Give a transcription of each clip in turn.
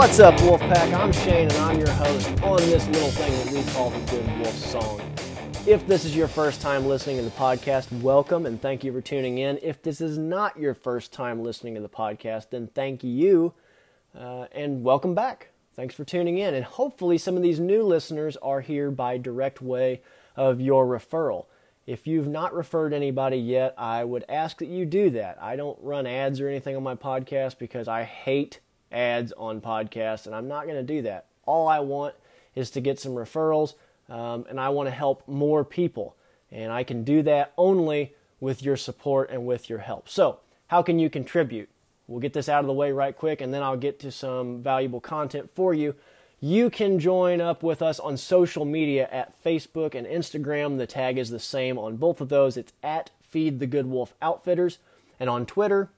What's up, Wolfpack? I'm Shane, and I'm your host on this little thing that we call the Good Wolf Song. If this is your first time listening to the podcast, welcome and thank you for tuning in. If this is not your first time listening to the podcast, then thank you uh, and welcome back. Thanks for tuning in. And hopefully, some of these new listeners are here by direct way of your referral. If you've not referred anybody yet, I would ask that you do that. I don't run ads or anything on my podcast because I hate ads on podcasts, and I'm not going to do that. All I want is to get some referrals, um, and I want to help more people. And I can do that only with your support and with your help. So, how can you contribute? We'll get this out of the way right quick, and then I'll get to some valuable content for you. You can join up with us on social media at Facebook and Instagram. The tag is the same on both of those. It's at Feed the Good Wolf Outfitters. And on Twitter,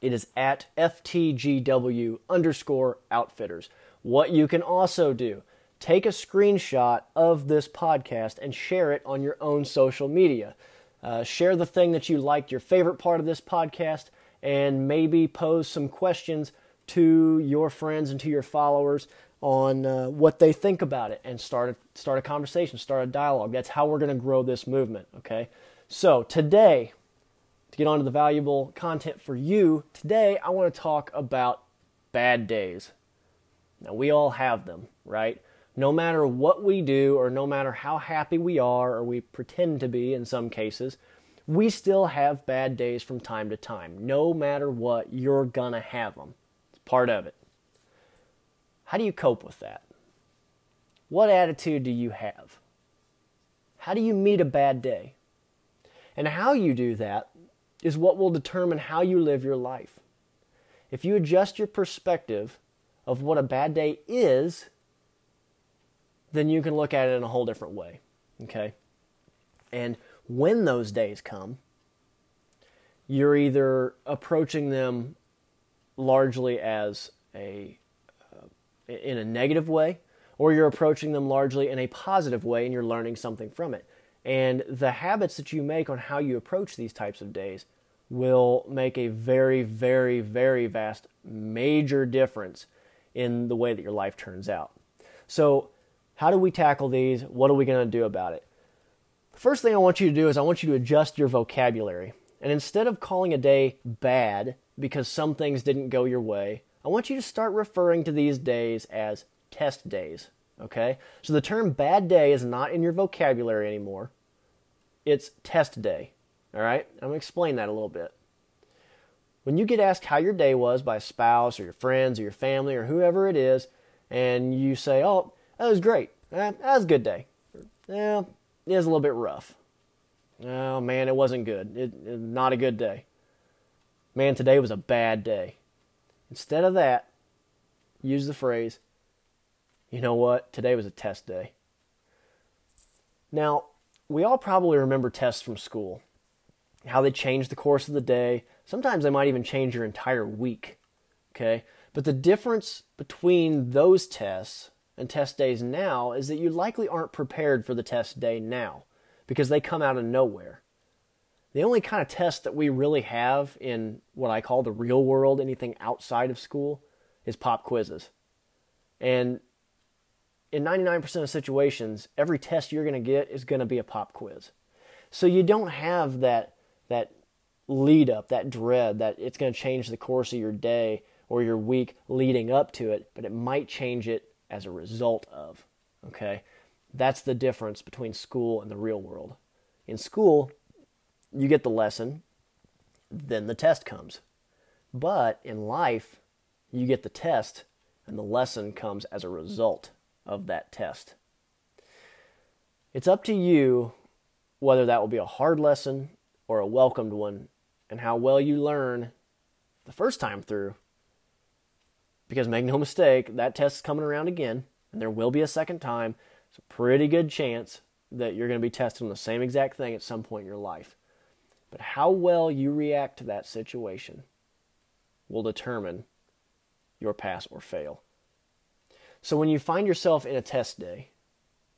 it is at FTGW underscore outfitters. What you can also do, take a screenshot of this podcast and share it on your own social media. Uh, share the thing that you liked, your favorite part of this podcast, and maybe pose some questions to your friends and to your followers on uh, what they think about it and start a, start a conversation, start a dialogue. That's how we're going to grow this movement, okay? So, today, to get on to the valuable content for you, today I want to talk about bad days. Now, we all have them, right? No matter what we do, or no matter how happy we are, or we pretend to be in some cases, we still have bad days from time to time. No matter what, you're gonna have them. It's part of it. How do you cope with that? What attitude do you have? How do you meet a bad day? And how you do that is what will determine how you live your life. If you adjust your perspective of what a bad day is, then you can look at it in a whole different way. Okay? And when those days come, you're either approaching them largely as a uh, in a negative way or you're approaching them largely in a positive way and you're learning something from it. And the habits that you make on how you approach these types of days will make a very, very, very vast, major difference in the way that your life turns out. So, how do we tackle these? What are we going to do about it? The first thing I want you to do is I want you to adjust your vocabulary. And instead of calling a day bad because some things didn't go your way, I want you to start referring to these days as test days. Okay? So the term bad day is not in your vocabulary anymore it's test day. All right? I'm going to explain that a little bit. When you get asked how your day was by a spouse or your friends or your family or whoever it is, and you say, Oh, that was great. That was a good day. Yeah, it was a little bit rough. Oh, man, it wasn't good. It, it, not a good day. Man, today was a bad day. Instead of that, use the phrase, you know what? Today was a test day. Now, we all probably remember tests from school, how they change the course of the day. Sometimes they might even change your entire week. Okay? But the difference between those tests and test days now is that you likely aren't prepared for the test day now because they come out of nowhere. The only kind of test that we really have in what I call the real world, anything outside of school, is pop quizzes. And in 99% of situations, every test you're going to get is going to be a pop quiz. So you don't have that that lead up, that dread that it's going to change the course of your day or your week leading up to it, but it might change it as a result of. Okay? That's the difference between school and the real world. In school, you get the lesson, then the test comes. But in life, you get the test and the lesson comes as a result of that test. It's up to you whether that will be a hard lesson or a welcomed one and how well you learn the first time through. Because make no mistake, that test is coming around again, and there will be a second time. It's a pretty good chance that you're going to be tested on the same exact thing at some point in your life. But how well you react to that situation will determine your pass or fail. So when you find yourself in a test day,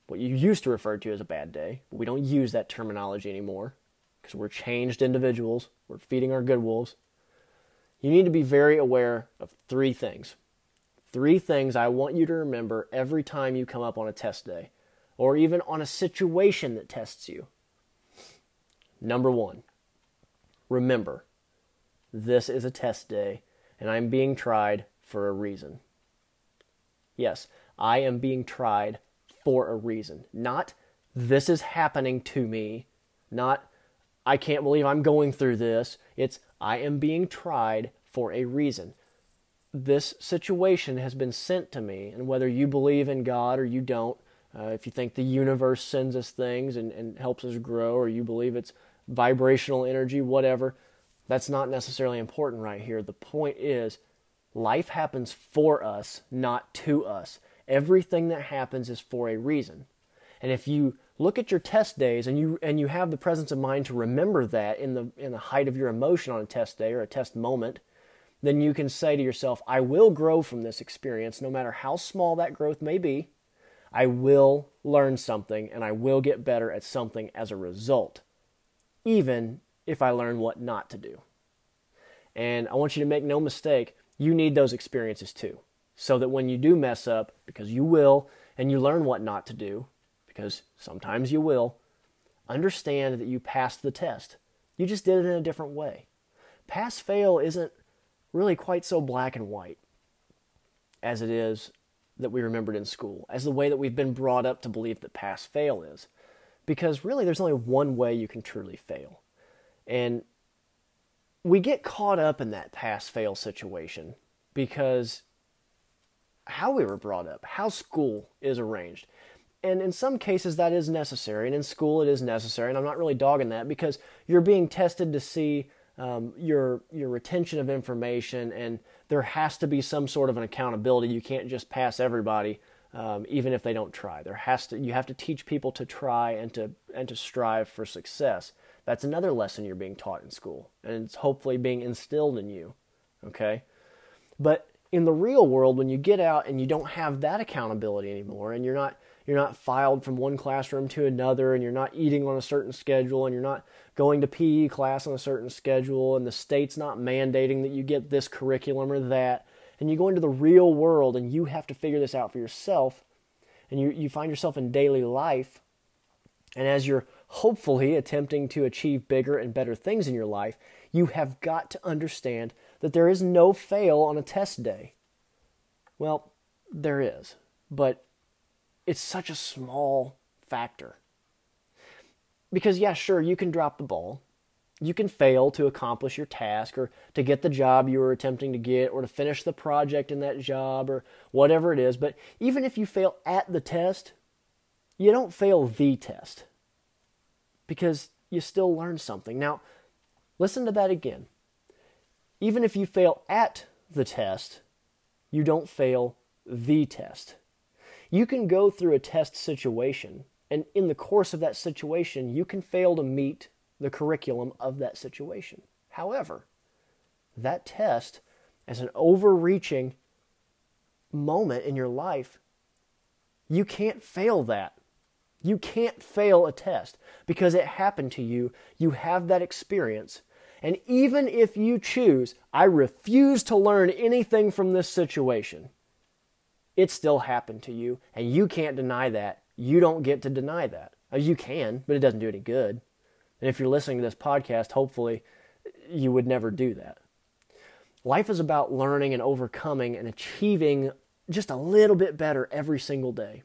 what you used to refer to as a bad day, we don't use that terminology anymore because we're changed individuals, we're feeding our good wolves. You need to be very aware of three things. Three things I want you to remember every time you come up on a test day or even on a situation that tests you. Number one, remember this is a test day and I'm being tried for a reason. Yes, I am being tried for a reason. Not this is happening to me, not I can't believe I'm going through this. It's I am being tried for a reason. This situation has been sent to me, and whether you believe in God or you don't, uh, if you think the universe sends us things and, and helps us grow, or you believe it's vibrational energy, whatever, that's not necessarily important right here. The point is, life happens for us, not to us. Everything that happens is for a reason. And if you look at your test days and you and you have the presence of mind to remember that in the in the height of your emotion on a test day or a test moment, then you can say to yourself, I will grow from this experience no matter how small that growth may be. I will learn something and I will get better at something as a result, even if I learn what not to do. And I want you to make no mistake, you need those experiences too. So that when you do mess up, because you will, and you learn what not to do, because sometimes you will, understand that you passed the test. You just did it in a different way. Pass fail isn't really quite so black and white as it is that we remembered in school, as the way that we've been brought up to believe that pass fail is. Because really, there's only one way you can truly fail. And we get caught up in that pass fail situation because how we were brought up, how school is arranged. And in some cases, that is necessary. And in school, it is necessary. And I'm not really dogging that because you're being tested to see um, your your retention of information, and there has to be some sort of an accountability. You can't just pass everybody, um, even if they don't try. There has to you have to teach people to try and to and to strive for success. That's another lesson you're being taught in school, and it's hopefully being instilled in you. Okay, but in the real world, when you get out and you don't have that accountability anymore, and you're not you're not filed from one classroom to another, and you're not eating on a certain schedule, and you're not going to PE class on a certain schedule, and the state's not mandating that you get this curriculum or that, and you go into the real world and you have to figure this out for yourself, and you, you find yourself in daily life, and as you're hopefully attempting to achieve bigger and better things in your life, you have got to understand that there is no fail on a test day. Well, there is, but it's such a small factor. Because, yeah, sure, you can drop the ball. You can fail to accomplish your task or to get the job you were attempting to get or to finish the project in that job or whatever it is. But even if you fail at the test, you don't fail the test because you still learn something. Now, listen to that again. Even if you fail at the test, you don't fail the test. You can go through a test situation, and in the course of that situation, you can fail to meet the curriculum of that situation. However, that test, as an overreaching moment in your life, you can't fail that. You can't fail a test because it happened to you. You have that experience. And even if you choose, I refuse to learn anything from this situation, it still happened to you, and you can't deny that. You don't get to deny that. Uh, you can, but it doesn't do any good. And if you're listening to this podcast, hopefully you would never do that. Life is about learning and overcoming and achieving just a little bit better every single day.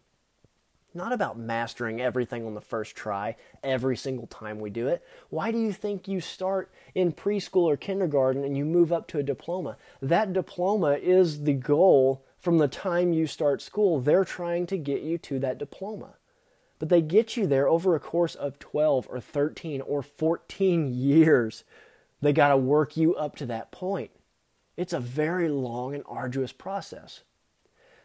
Not about mastering everything on the first try every single time we do it. Why do you think you start in preschool or kindergarten and you move up to a diploma? That diploma is the goal from the time you start school, they're trying to get you to that diploma. But they get you there over a course of 12 or 13 or 14 years. They got to work you up to that point. It's a very long and arduous process.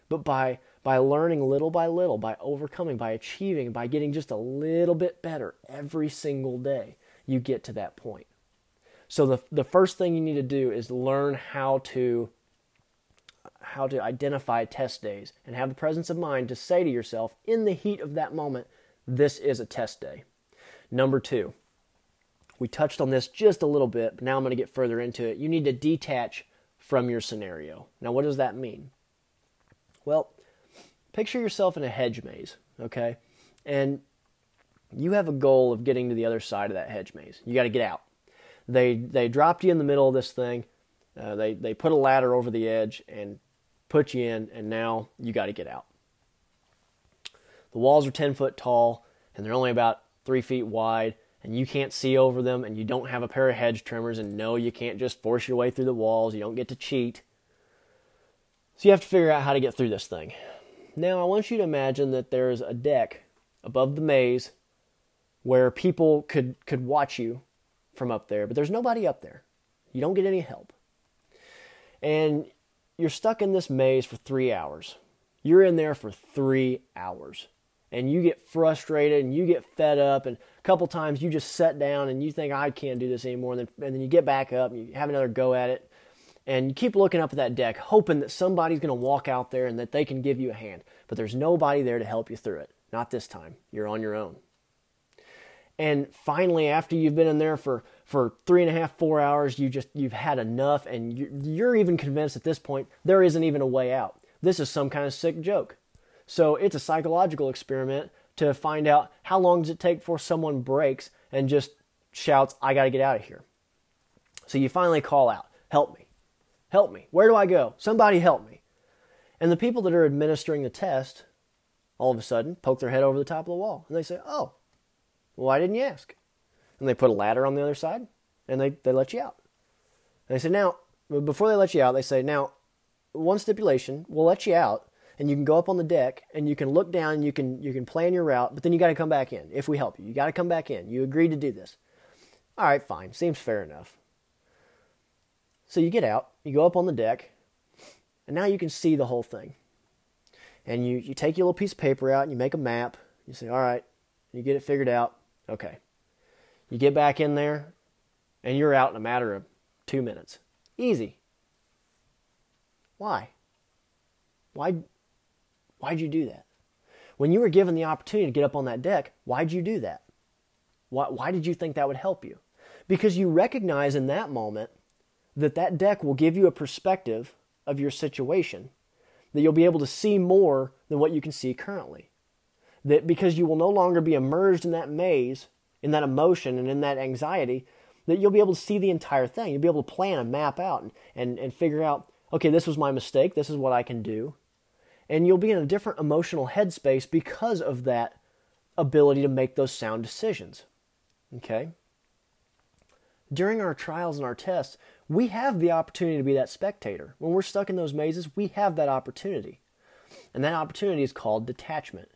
But by by learning little by little, by overcoming, by achieving, by getting just a little bit better every single day, you get to that point. So the the first thing you need to do is learn how to how to identify test days and have the presence of mind to say to yourself in the heat of that moment, this is a test day. Number two, we touched on this just a little bit, but now I'm going to get further into it. You need to detach from your scenario. Now, what does that mean? Well, picture yourself in a hedge maze, okay? And you have a goal of getting to the other side of that hedge maze. You got to get out. They they dropped you in the middle of this thing. Uh, they they put a ladder over the edge and put you in, and now you got to get out. The walls are ten foot tall, and they're only about three feet wide, and you can't see over them, and you don't have a pair of hedge trimmers, and no, you can't just force your way through the walls. You don't get to cheat. So you have to figure out how to get through this thing. Now, I want you to imagine that there's a deck above the maze where people could, could watch you from up there, but there's nobody up there. You don't get any help. And you're stuck in this maze for three hours. You're in there for three hours. And you get frustrated and you get fed up. And a couple times you just sit down and you think, I can't do this anymore. And then, and then you get back up and you have another go at it. And you keep looking up at that deck, hoping that somebody's going to walk out there and that they can give you a hand. But there's nobody there to help you through it. Not this time. You're on your own. And finally, after you've been in there for, for three and a half, four hours, you just you've had enough, and you're even convinced at this point there isn't even a way out. This is some kind of sick joke. So it's a psychological experiment to find out how long does it take before someone breaks and just shouts, "I got to get out of here." So you finally call out, "Help me! Help me! Where do I go? Somebody help me!" And the people that are administering the test all of a sudden poke their head over the top of the wall and they say, "Oh, why didn't you ask? And they put a ladder on the other side and they, they let you out. And they say, now, before they let you out, they say, now, one stipulation, we'll let you out and you can go up on the deck and you can look down and you can, you can plan your route, but then you got to come back in if we help you. You got to come back in. You agreed to do this. All right, fine. Seems fair enough. So you get out, you go up on the deck, and now you can see the whole thing. And you, you take your little piece of paper out and you make a map. You say, all right, you get it figured out. Okay. You get back in there, and you're out in a matter of two minutes. Easy. Why? Why? Why'd you do that? When you were given the opportunity to get up on that deck, why'd you do that? Why, why did you think that would help you? Because you recognize in that moment that that deck will give you a perspective of your situation, that you'll be able to see more than what you can see currently. That because you will no longer be immersed in that maze, in that emotion, and in that anxiety, that you'll be able to see the entire thing. You'll be able to plan and map out and, and, and figure out, okay, this was my mistake, this is what I can do. And you'll be in a different emotional headspace because of that ability to make those sound decisions. Okay? During our trials and our tests, we have the opportunity to be that spectator. When we're stuck in those mazes, we have that opportunity. And that opportunity is called detachment.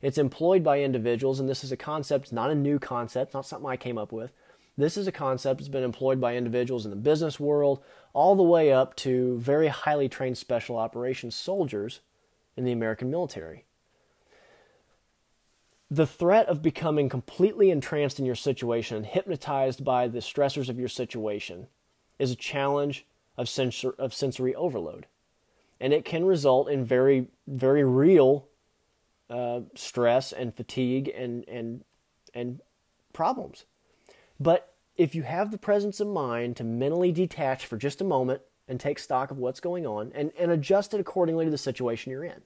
It's employed by individuals, and this is a concept, not a new concept, not something I came up with. This is a concept that's been employed by individuals in the business world, all the way up to very highly trained special operations soldiers in the American military. The threat of becoming completely entranced in your situation hypnotized by the stressors of your situation is a challenge of, sensor, of sensory overload. And it can result in very, very real uh, stress and fatigue and and and problems. But if you have the presence of mind to mentally detach for just a moment and take stock of what's going on and, and adjust it accordingly to the situation you're in.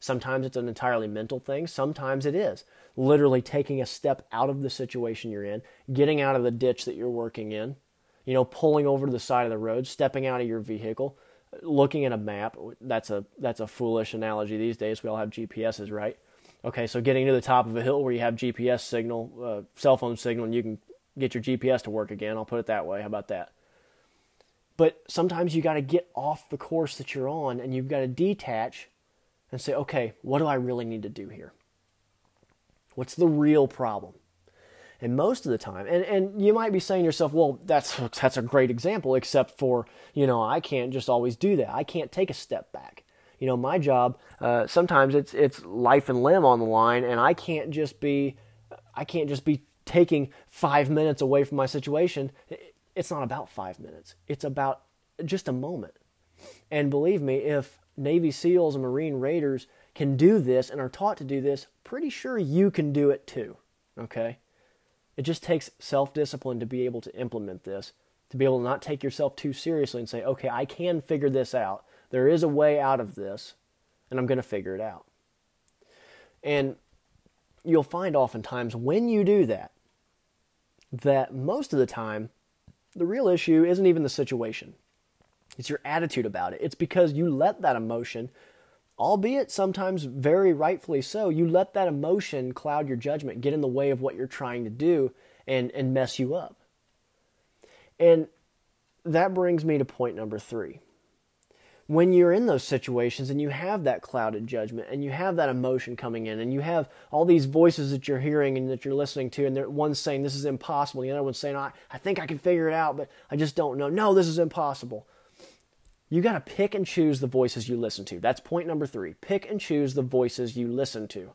Sometimes it's an entirely mental thing, sometimes it is literally taking a step out of the situation you're in, getting out of the ditch that you're working in, you know, pulling over to the side of the road, stepping out of your vehicle, looking at a map, that's a that's a foolish analogy these days. We all have GPSs, right? Okay, so getting to the top of a hill where you have GPS signal, uh, cell phone signal, and you can get your GPS to work again. I'll put it that way. How about that? But sometimes you got to get off the course that you're on, and you've got to detach and say, okay, what do I really need to do here? What's the real problem? And most of the time, and, and you might be saying to yourself, well, that's that's a great example, except for, you know, I can't just always do that. I can't take a step back. You know, my job, uh, sometimes it's it's life and limb on the line, and I can't just be I can't just be taking five minutes away from my situation. It's not about five minutes. It's about just a moment. And believe me, if Navy SEALs and Marine Raiders can do this and are taught to do this, pretty sure you can do it too. Okay? It just takes self discipline to be able to implement this, to be able to not take yourself too seriously and say, okay, I can figure this out. There is a way out of this. and I'm going to figure it out. And you'll find oftentimes when you do that, that most of the time, the real issue isn't even the situation. It's your attitude about it. It's because you let that emotion, albeit sometimes very rightfully so, you let that emotion cloud your judgment, get in the way of what you're trying to do, and, and mess you up. And that brings me to point number three. When you're in those situations and you have that clouded judgment and you have that emotion coming in and you have all these voices that you're hearing and that you're listening to and one's saying this is impossible the other one's saying I, I think i can figure it out but i just don't know. No this is impossible you got to pick and choose the voices you listen to that's point number three pick and choose the voices you listen to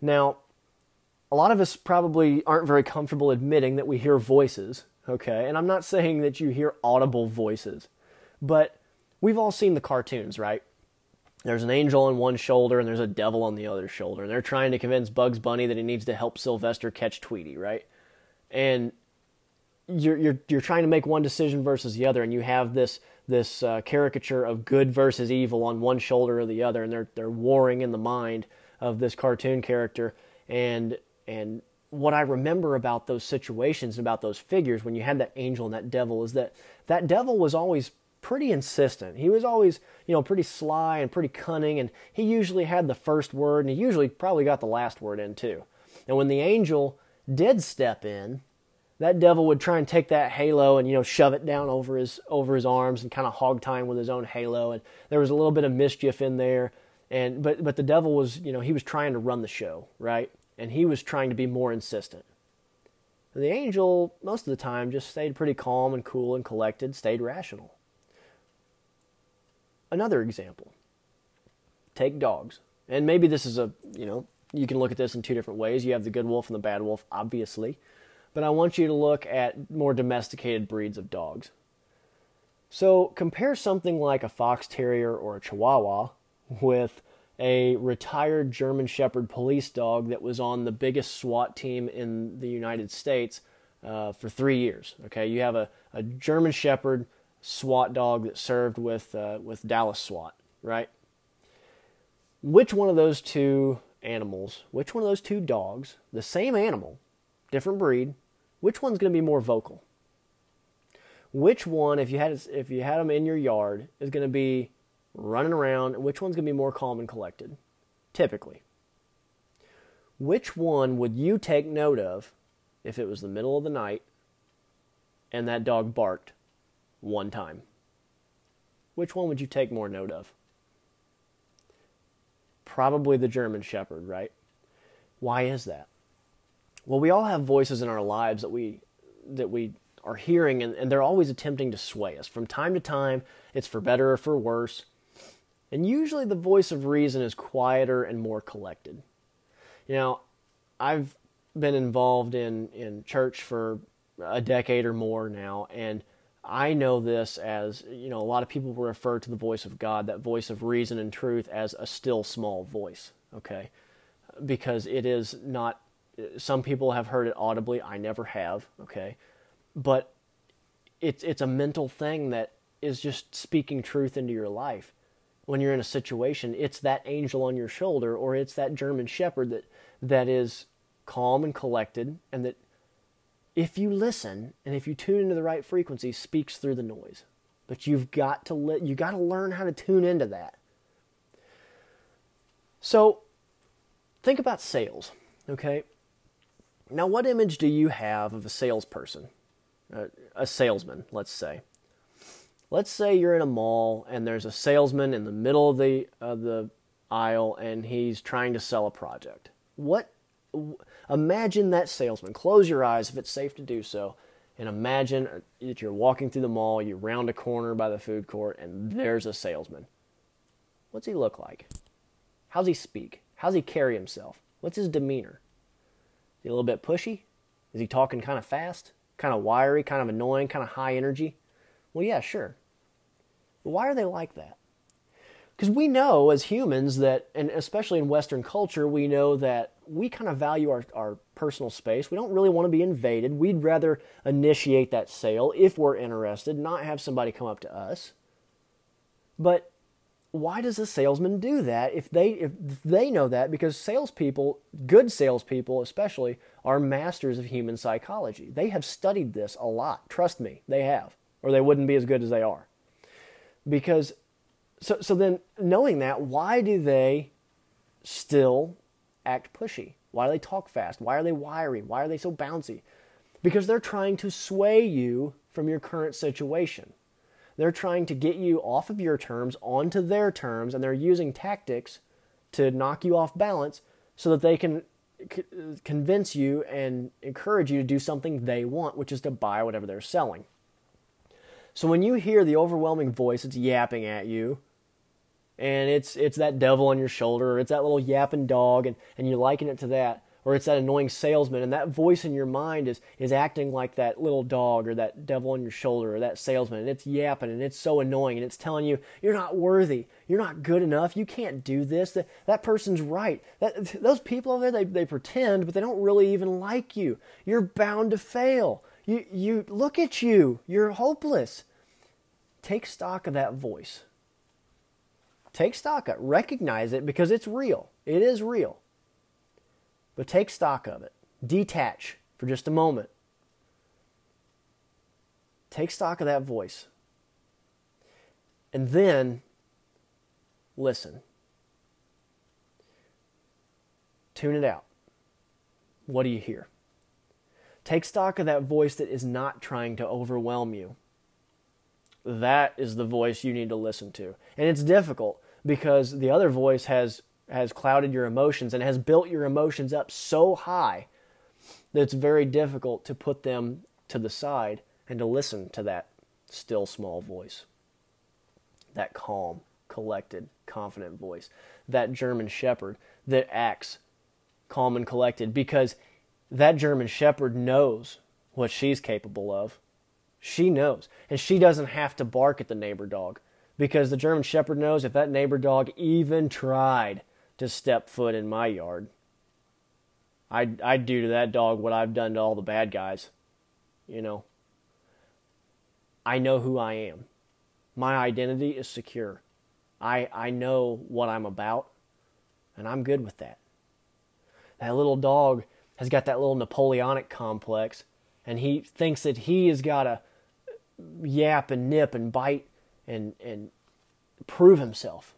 now a lot of us probably aren't very comfortable admitting that we hear voices okay and i'm not saying that you hear audible voices but we've all seen the cartoons, right? There's an angel on one shoulder and there's a devil on the other shoulder, and they're trying to convince Bugs Bunny that he needs to help Sylvester catch Tweety, right? And you're you're you're trying to make one decision versus the other, and you have this this uh, caricature of good versus evil on one shoulder or the other, and they're they're warring in the mind of this cartoon character, and and what I remember about those situations and about those figures when you had that angel and that devil is that that devil was always pretty insistent. He was always, you know, pretty sly and pretty cunning, and he usually had the first word, and he usually probably got the last word in too. And when the angel did step in, that devil would try and take that halo and you know shove it down over his over his arms and kind of hog time with his own halo. And there was a little bit of mischief in there, and but but the devil was you know he was trying to run the show right, and he was trying to be more insistent. And the angel most of the time just stayed pretty calm and cool and collected, stayed rational. Another example take dogs. And maybe this is a, you know, you can look at this in two different ways. You have the good wolf and the bad wolf, obviously. But I want you to look at more domesticated breeds of dogs. So compare something like a fox terrier or a chihuahua with a retired German Shepherd police dog that was on the biggest SWAT team in the United States uh, for three years. Okay, you have a, a German Shepherd SWAT dog that served with uh, with Dallas SWAT, right? Which one of those two animals, which one of those two dogs, the same animal, different breed, which one's going to be more vocal? Which one, if you had if you had them in your yard, is going to be running around? Which one's going to be more calm and collected? Typically, which one would you take note of if it was the middle of the night and that dog barked one time. Which one would you take more note of? Probably the German Shepherd, right? Why is that? Well, we all have voices in our lives that we that we are hearing and, and they're always attempting to sway us. From time to time, it's for better or for worse. And usually the voice of reason is quieter and more collected. You know, I've been involved in, in church for a decade or more now, and I know this as, you know, a lot of people refer to the voice of God, that voice of reason and truth, as a still small voice, okay? Because it is not, some people have heard it audibly. I never have, okay? But it's, it's a mental thing that is just speaking truth into your life. When you're in a situation, it's that angel on your shoulder or it's that German shepherd that, that is calm and collected and that if you listen and if you tune into the right frequency, speaks through the noise. But you've got to let you got to learn how to tune into that. So think about sales, okay? Now, what image do you have of a salesperson, uh, a salesman, let's say? Let's say you're in a mall and there's a salesman in the middle of the of the aisle and he's trying to sell a project. What imagine that salesman. Close your eyes if it's safe to do so, and imagine that you're walking through the mall, you round a corner by the food court, and there's a salesman. What's he look like? How's he speak? How's he carry himself? What's his demeanor? He a little bit pushy? Is he talking kind of fast? Kind of wiry? Kind of annoying? Kind of high energy? Well, yeah, sure. But why are they like that? Because we know as humans that, and especially in Western culture, we know that we kind of value our, our personal space. We don't really want to be invaded. We'd rather initiate that sale if we're interested, not have somebody come up to us. But why does a salesman do that if they if they know that because salespeople, good salespeople especially, are masters of human psychology. They have studied this a lot. Trust me, they have, or they wouldn't be as good as they are. Because so so then knowing that, why do they still act pushy? Why do they talk fast? Why are they wiry? Why are they so bouncy? Because they're trying to sway you from your current situation. They're trying to get you off of your terms onto their terms, and they're using tactics to knock you off balance so that they can c- convince you and encourage you to do something they want, which is to buy whatever they're selling. So when you hear the overwhelming voice it's yapping at you, and it's it's that devil on your shoulder, or it's that little yapping dog, and, and you liken it to that, or it's that annoying salesman and that voice in your mind is is acting like that little dog or that devil on your shoulder or that salesman and it's yapping and it's so annoying and it's telling you you're not worthy. You're not good enough. You can't do this. That, that person's right. That, those people over there they, they pretend but they don't really even like you. You're bound to fail. You you look at you. You're hopeless. Take stock of that voice. Take stock of it. Recognize it because it's real. It is real but take stock of it. Detach for just a moment. Take stock of that voice. And then listen. Tune it out. What do you hear? Take stock of that voice that is not trying to overwhelm you. That is the voice you need to listen to. And it's difficult because the other voice has has clouded your emotions and has built your emotions up so high that it's very difficult to put them to the side and to listen to that still small voice. That calm, collected, confident voice. That German shepherd that acts calm and collected because that German shepherd knows what she's capable of. She knows. And she doesn't have to bark at the neighbor dog because the German shepherd knows if that neighbor dog even tried to step foot in my yard. I'd, I'd do to that dog what I've done to all the bad guys. You know, I know who I am. My identity is secure. I, I know what I'm about, and I'm good with that. That little dog has got that little Napoleonic complex, and he thinks that he has got to yap and nip and bite and, and prove himself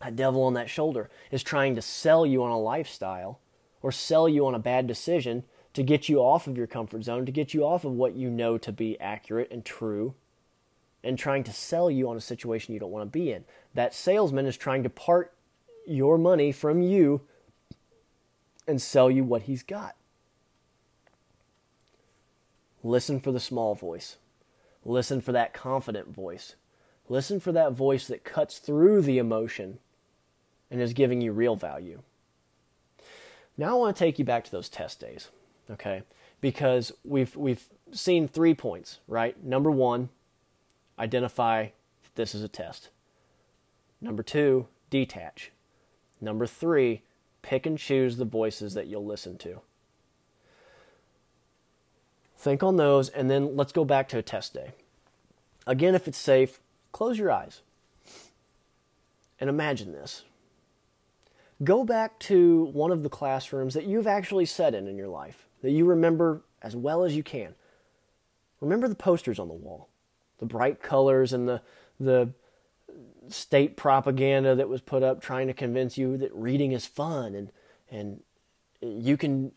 that devil on that shoulder is trying to sell you on a lifestyle or sell you on a bad decision to get you off of your comfort zone, to get you off of what you know to be accurate and true, and trying to sell you on a situation you don't want to be in. That salesman is trying to part your money from you and sell you what he's got. Listen for the small voice. Listen for that confident voice. Listen for that voice that cuts through the emotion and is giving you real value. Now I want to take you back to those test days, okay? Because we've we've seen three points, right? Number 1, identify that this is a test. Number 2, detach. Number 3, pick and choose the voices that you'll listen to. Think on those and then let's go back to a test day. Again, if it's safe, close your eyes. And imagine this go back to one of the classrooms that you've actually sat in in your life, that you remember as well as you can. Remember the posters on the wall, the bright colors and the, the state propaganda that was put up trying to convince you that reading is fun and, and you can,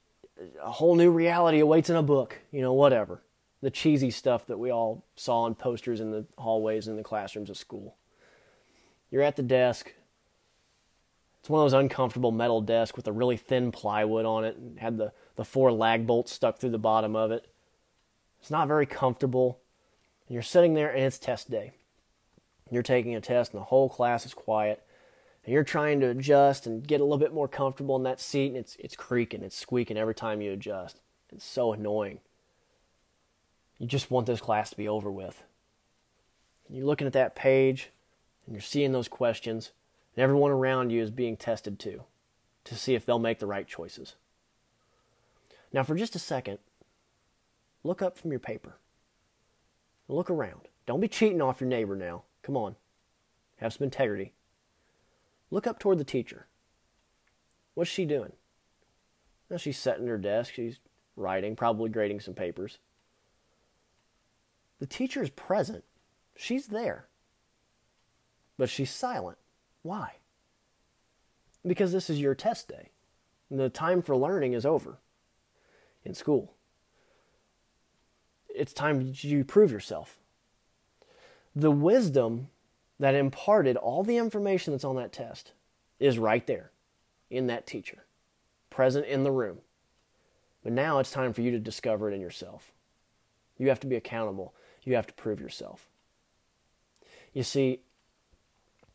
a whole new reality awaits in a book, you know, whatever. The cheesy stuff that we all saw on posters in the hallways and the classrooms of school. You're at the desk, it's one of those uncomfortable metal desks with a really thin plywood on it and had the, the four lag bolts stuck through the bottom of it. It's not very comfortable. And you're sitting there and it's test day. You're taking a test and the whole class is quiet. And you're trying to adjust and get a little bit more comfortable in that seat and it's it's creaking, it's squeaking every time you adjust. It's so annoying. You just want this class to be over with. And you're looking at that page and you're seeing those questions and everyone around you is being tested too to see if they'll make the right choices. Now, for just a second, look up from your paper. Look around. Don't be cheating off your neighbor now. Come on. have some integrity. Look up toward the teacher. What's she doing? Now she's sitting at her desk. She's writing, probably grading some papers. The teacher is present. She's there. But she's silent. Why? Because this is your test day. The time for learning is over in school. It's time you prove yourself. The wisdom that imparted all the information that's on that test is right there in that teacher, present in the room. But now it's time for you to discover it in yourself. You have to be accountable. You have to prove yourself. You see,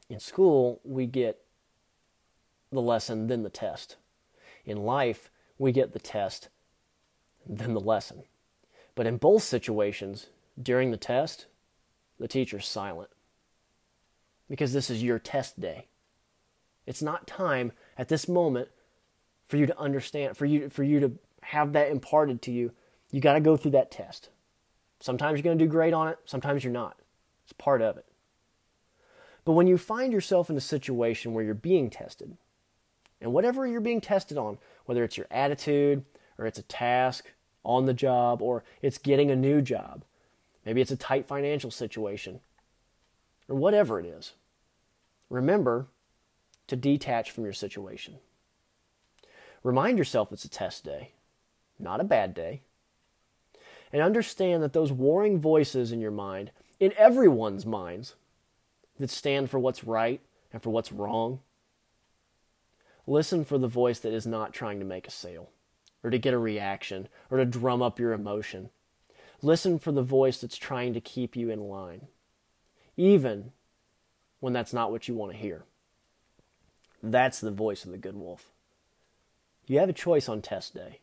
in school, we get the lesson, then the test. In life, we get the test, then the lesson. But in both situations, during the test, the teacher's silent. Because this is your test day. It's not time at this moment for you to understand, for you, for you to have that imparted to you. You got to go through that test. Sometimes you're going to do great on it, sometimes you're not. It's part of it. But when you find yourself in a situation where you're being tested, and whatever you're being tested on, whether it's your attitude or it's a task on the job or it's getting a new job, maybe it's a tight financial situation, or whatever it is, remember to detach from your situation. Remind yourself it's a test day, not a bad day. And understand that those warring voices in your mind, in everyone's minds, that stand for what's right and for what's wrong. Listen for the voice that is not trying to make a sale or to get a reaction or to drum up your emotion. Listen for the voice that's trying to keep you in line, even when that's not what you want to hear. That's the voice of the good wolf. You have a choice on test day.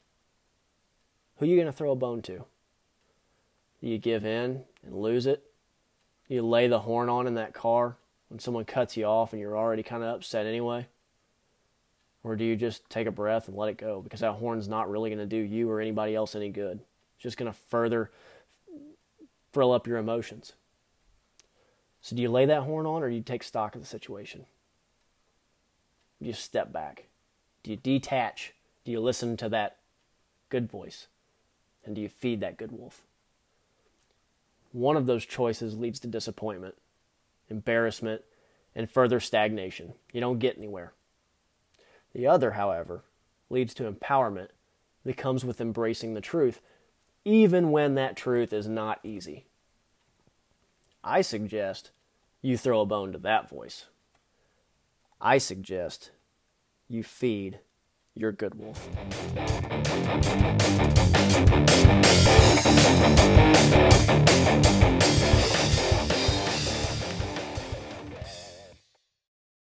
Who are you going to throw a bone to? Do you give in and lose it? You lay the horn on in that car when someone cuts you off and you're already kind of upset anyway? Or do you just take a breath and let it go? Because that horn's not really going to do you or anybody else any good. It's just going to further frill up your emotions. So, do you lay that horn on or do you take stock of the situation? Do you step back? Do you detach? Do you listen to that good voice? And do you feed that good wolf? One of those choices leads to disappointment, embarrassment, and further stagnation. You don't get anywhere. The other, however, leads to empowerment that comes with embracing the truth, even when that truth is not easy. I suggest you throw a bone to that voice. I suggest you feed you're Good Wolf.